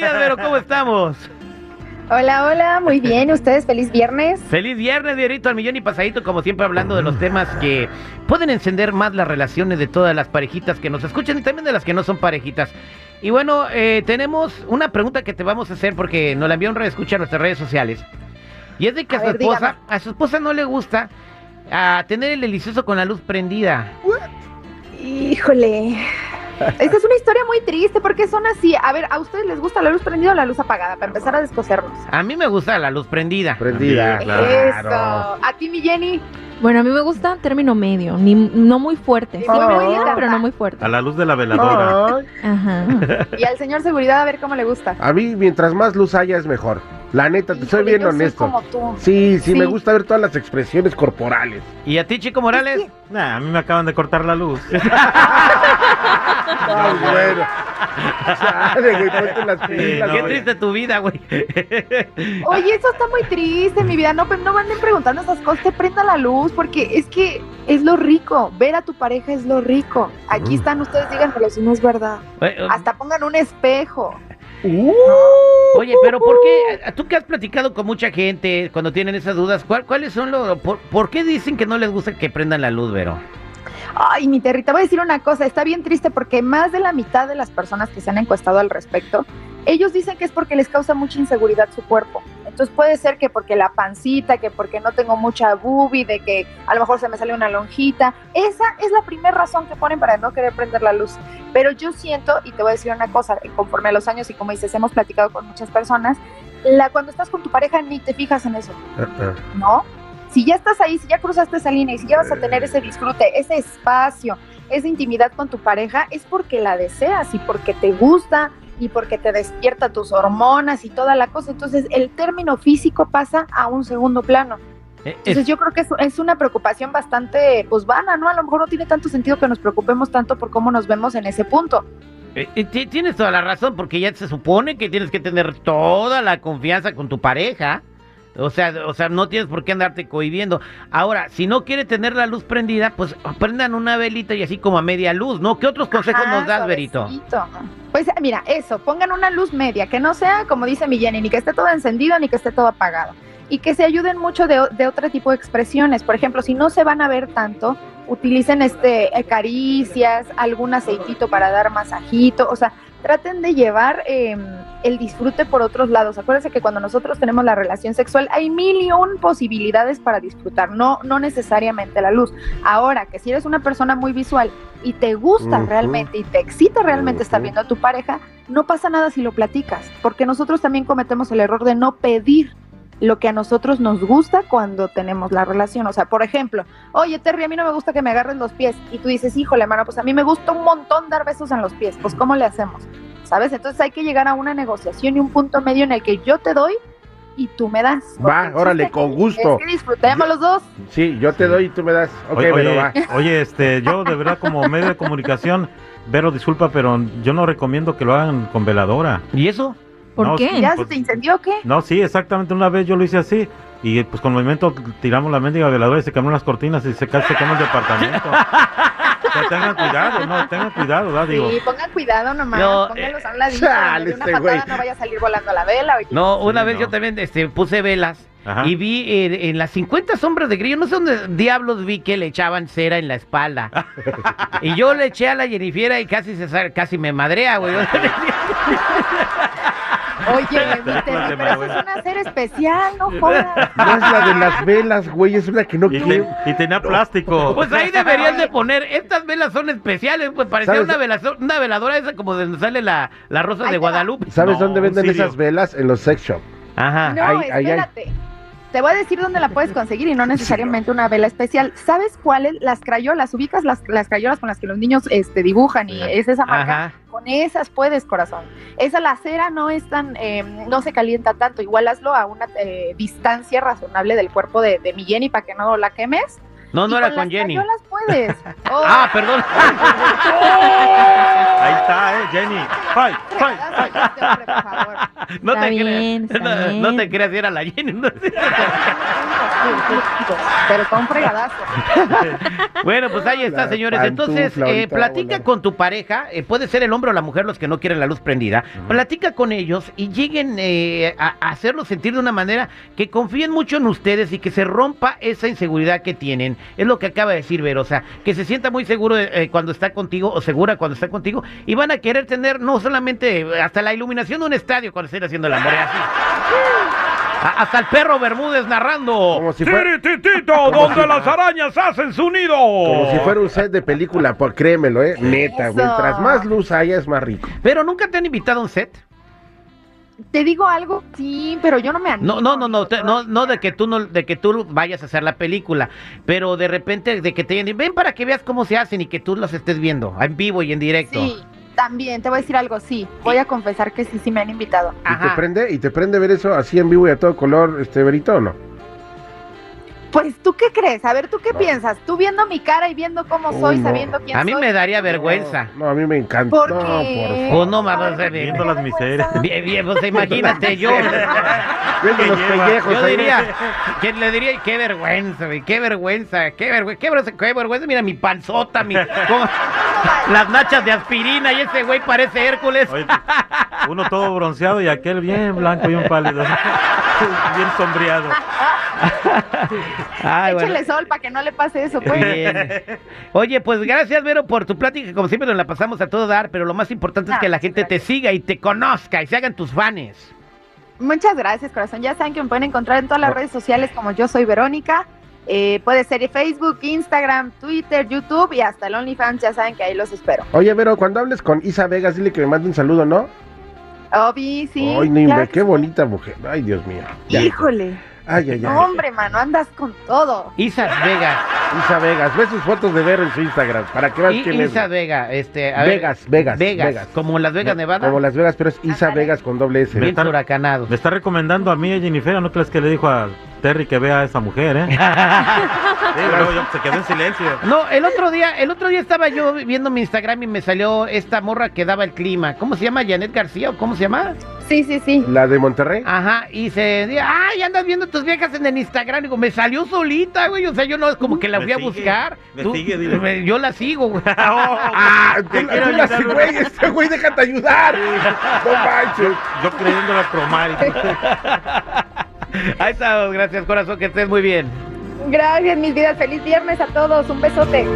Buenos días, Vero, ¿cómo estamos? Hola, hola, muy bien. ¿Ustedes feliz viernes? Feliz viernes, Verito, al millón y pasadito, como siempre hablando de los temas que pueden encender más las relaciones de todas las parejitas que nos escuchan y también de las que no son parejitas. Y bueno, eh, tenemos una pregunta que te vamos a hacer porque nos la envió un escucha a nuestras redes sociales. Y es de que a, A su ver, esposa, dígame. a su esposa no le gusta a tener el delicioso con la luz prendida. Híjole. Esta es una historia muy triste porque son así. A ver, ¿a ustedes les gusta la luz prendida o la luz apagada? Para empezar a descosernos. A mí me gusta la luz prendida. Prendida. Eso. ¿A ti, mi Jenny? Bueno, a mí me gusta término medio, ni, no muy fuerte. Sí, muy pero no muy fuerte. A la luz de la veladora. Ajá. Y al señor seguridad a ver cómo le gusta. a mí, mientras más luz haya, es mejor. La neta, te soy bien yo soy honesto. como tú. Sí, sí, Sí. me gusta ver todas las expresiones corporales. ¿Y a ti, Chico Morales? Nah, a mí me acaban de cortar la luz. Ay, bueno. Chale, güey, ponte las pilas. no, Qué triste tu vida, güey. Oye, eso está muy triste, mi vida. No, pero no anden preguntando esas cosas. Te prenda la luz porque es que es lo rico. Ver a tu pareja es lo rico. Aquí Mm. están ustedes, díganmelo si no es verdad. Eh, Hasta pongan un espejo. Uh, Oye, pero ¿por qué? Tú que has platicado con mucha gente cuando tienen esas dudas, ¿cuál- ¿cuáles son los... Por, por qué dicen que no les gusta que prendan la luz, Vero? Ay, mi Terry, te voy a decir una cosa, está bien triste porque más de la mitad de las personas que se han encuestado al respecto, ellos dicen que es porque les causa mucha inseguridad su cuerpo. Entonces puede ser que porque la pancita, que porque no tengo mucha boobie, de que a lo mejor se me sale una lonjita. Esa es la primera razón que ponen para no querer prender la luz. Pero yo siento, y te voy a decir una cosa, conforme a los años y como dices, hemos platicado con muchas personas, la, cuando estás con tu pareja ni te fijas en eso. uh-uh. ¿no? Si ya estás ahí, si ya cruzaste esa línea y si ya vas a tener ese disfrute, ese espacio, esa intimidad con tu pareja, es porque la deseas y porque te gusta y porque te despierta tus hormonas y toda la cosa. Entonces, el término físico pasa a un segundo plano. Eh, Entonces, es- yo creo que es, una preocupación bastante, pues, vana, ¿no? A lo mejor no tiene tanto sentido que nos preocupemos tanto por cómo nos vemos en ese punto. eh, eh, ti- tienes toda la razón, porque ya se supone que tienes que tener toda la confianza con tu pareja. O sea, o sea, no tienes por qué andarte cohibiendo. Ahora, si no quiere tener la luz prendida, pues prendan una velita y así como a media luz, ¿no? ¿Qué otros consejos Ajá, nos das, Verito? Pues mira, eso, pongan una luz media, que no sea, como dice mi Jenny, ni que esté todo encendido ni que esté todo apagado. Y que se ayuden mucho de, de otro tipo de expresiones. Por ejemplo, si no se van a ver tanto, utilicen este eh, caricias, algún aceitito para dar masajito, o sea, traten de llevar eh, el disfrute por otros lados. Acuérdense que cuando nosotros tenemos la relación sexual hay mil y un posibilidades para disfrutar, no, no necesariamente la luz. Ahora, que si eres una persona muy visual y te gusta realmente y te excita realmente estar viendo a tu pareja, no pasa nada si lo platicas, porque nosotros también cometemos el error de no pedir lo que a nosotros nos gusta cuando tenemos la relación. O sea, por ejemplo, oye Terry, a mí no me gusta que me agarres los pies. Y tú dices, híjole, mano, pues a mí me gusta un montón dar besos en los pies. Pues, ¿cómo le hacemos? ¿Sabes? Entonces hay que llegar a una negociación y un punto medio en el que yo te doy y tú me das. Va, órale, con gusto. Es que disfrutemos los dos. Sí, yo te Sí. doy y tú me das. Ok, oye, bueno, oye, va. oye, este, yo de verdad como medio de comunicación, Vero, disculpa, pero yo no recomiendo que lo hagan con veladora. ¿Y eso? ¿Por No, qué? ¿Ya pues- se te incendió o qué? No, sí, exactamente, una vez yo lo hice así. Y pues con movimiento tiramos la mendiga veladora y se cambiaron las cortinas y se casi se quemó el departamento. O sea, tengan cuidado, no, tengan cuidado, ¿verdad? Digo, Sí, pongan cuidado nomás, No, pónganlos eh, a un ladito, chale, de una este patada güey. no vaya a salir volando la vela. oye. No, una Sí, vez no. yo también este, puse velas ajá. y vi eh, en las 50 sombras de grillo, no sé dónde diablos vi que le echaban cera en la espalda. y yo le eché a la Jennifer y casi se casi me madrea, güey. Oye, Cálmate, pero eso es una serie especial, no jodas. No es la de las velas, güey, es una que no Y, quiero. te- y tenía plástico. Pues ahí deberías de poner, estas velas son especiales, pues parecía una, velazo- una veladora esa como de donde sale la, la rosa Ahí de. Guadalupe. ¿Sabes No, dónde venden esas velas? En los sex shop. Ajá. No, Ahí- espérate. Te voy a decir dónde la puedes conseguir y no necesariamente una vela especial. ¿Sabes cuáles? Las crayolas, ubicas las, las crayolas con las que los niños este, dibujan y es esa marca. Ajá. Con esas puedes, corazón. Esa la cera no es tan, eh, no se calienta tanto. Igual hazlo a una eh, distancia razonable del cuerpo de, de mi Jenny para que no la quemes. No, Y no era con con las Jenny. crayolas puedes. Oh, Ah, perdón. Ahí está, eh, Jenny. Fight, fight. No te creas. No, no te creas, era la Jenny. pero con fregadazo. Bueno, pues ahí está, La señores. Entonces, eh, platica con tu pareja, eh, puede ser el hombre o la mujer los que no quieren la luz prendida. Platica con ellos y lleguen eh, a, a hacerlos sentir de una manera que confíen mucho en ustedes y que se rompa esa inseguridad que tienen. Es lo que acaba de decir Vero, o sea, que se sienta muy seguro eh, cuando está contigo o segura cuando está contigo y van a querer tener no solamente hasta la iluminación de un estadio cuando estén haciendo el amor, así. Hasta el perro Bermúdez narrando. Como si fuera- Tirititito, como donde si- las arañas hacen su nido. Como si fuera un set de película, por créemelo, ¿eh? Neta, Eso. mientras más luz haya es más rico. Pero nunca te han invitado a un set. Te digo algo, sí, pero yo no me animo. No, no, no, no, te- no, no de que tú no, de que tú vayas a hacer la película, pero de repente de que te ven para que veas cómo se hacen y que tú los estés viendo en vivo y en directo. Sí, también, te voy a decir algo, sí. Voy a confesar que sí, sí me han invitado. ¿Y te prende? ¿Y te prende ver eso así en vivo y a todo color, este Berito, o no? Pues, ¿tú qué crees? A ver, ¿tú qué piensas? Tú viendo mi cara y viendo cómo Uy, soy, no. sabiendo quién A mí soy. me daría vergüenza. No, no, a mí me encanta. ¿Por no, qué? por Oh, no, A mames, ver, bien, viendo las miserias. Bien, bien, pues imagínate yo. Viendo los lleva. pellejos Yo ahí. diría, ¿quién le diría? Qué vergüenza, güey, qué vergüenza, qué vergüenza, qué vergüenza, qué vergüenza. Mira mi panzota, mi, cómo- las nachas de aspirina y ese güey parece Hércules. Oye, uno todo bronceado y aquel bien blanco y un pálido. bien sombreado. Ay, bueno. Échale sol para que no le pase eso, pues. Bien. Oye, pues gracias, Vero, por tu plática. Como siempre nos la pasamos a todo dar, pero lo más importante es que la gente te siga y te conozca y se hagan tus fans. Muchas gracias, corazón. Ya saben que me pueden encontrar en todas las redes sociales como yo soy Verónica. Eh, puede ser Facebook, Instagram, Twitter, YouTube y hasta el OnlyFans. Ya saben que ahí los espero. Oye, Vero, cuando hables con Isa Vegas, dile que me mande un saludo, ¿no? Obi, sí. Ay, no, claro qué bonita mujer. Ay, Dios mío. Ya. Híjole. Ay, ay, ay. No, hombre, mano, andas con todo. Isas Vega. Isa Vegas, ve sus fotos de Vero en su Instagram para que veas I- quién es. Isa Vega, este, a ver, Vegas, Vegas, Vegas, Vegas. como Las Vegas, Nevada. Como Las Vegas, pero es Isa. Vegas con doble S. Bien huracanados. Me está recomendando a mí, a Jennifer, ¿no crees que le dijo a Terry que vea a esa mujer, eh? Sí, luego yo- se quedó en silencio. No, el otro día, el otro día estaba yo viendo mi Instagram y me salió esta morra que daba el clima. ¿Cómo se llama? Janet García o cómo se llama? Sí, sí, sí. La de Monterrey. Ajá, y se dice, ay, andas viendo tus viejas en el Instagram. Digo, me salió solita, güey. O sea, yo no es como que la fui a buscar. me sigue, dile. me- Yo la sigo, güey. Ah, tú, Te la- quiero tú la ayudar, güey, este güey, déjate ayudar. No manches. Yo creyéndola cromar y. Ahí estamos, gracias, corazón, que estés muy bien. Gracias, mis vidas. Feliz viernes a todos. Un besote.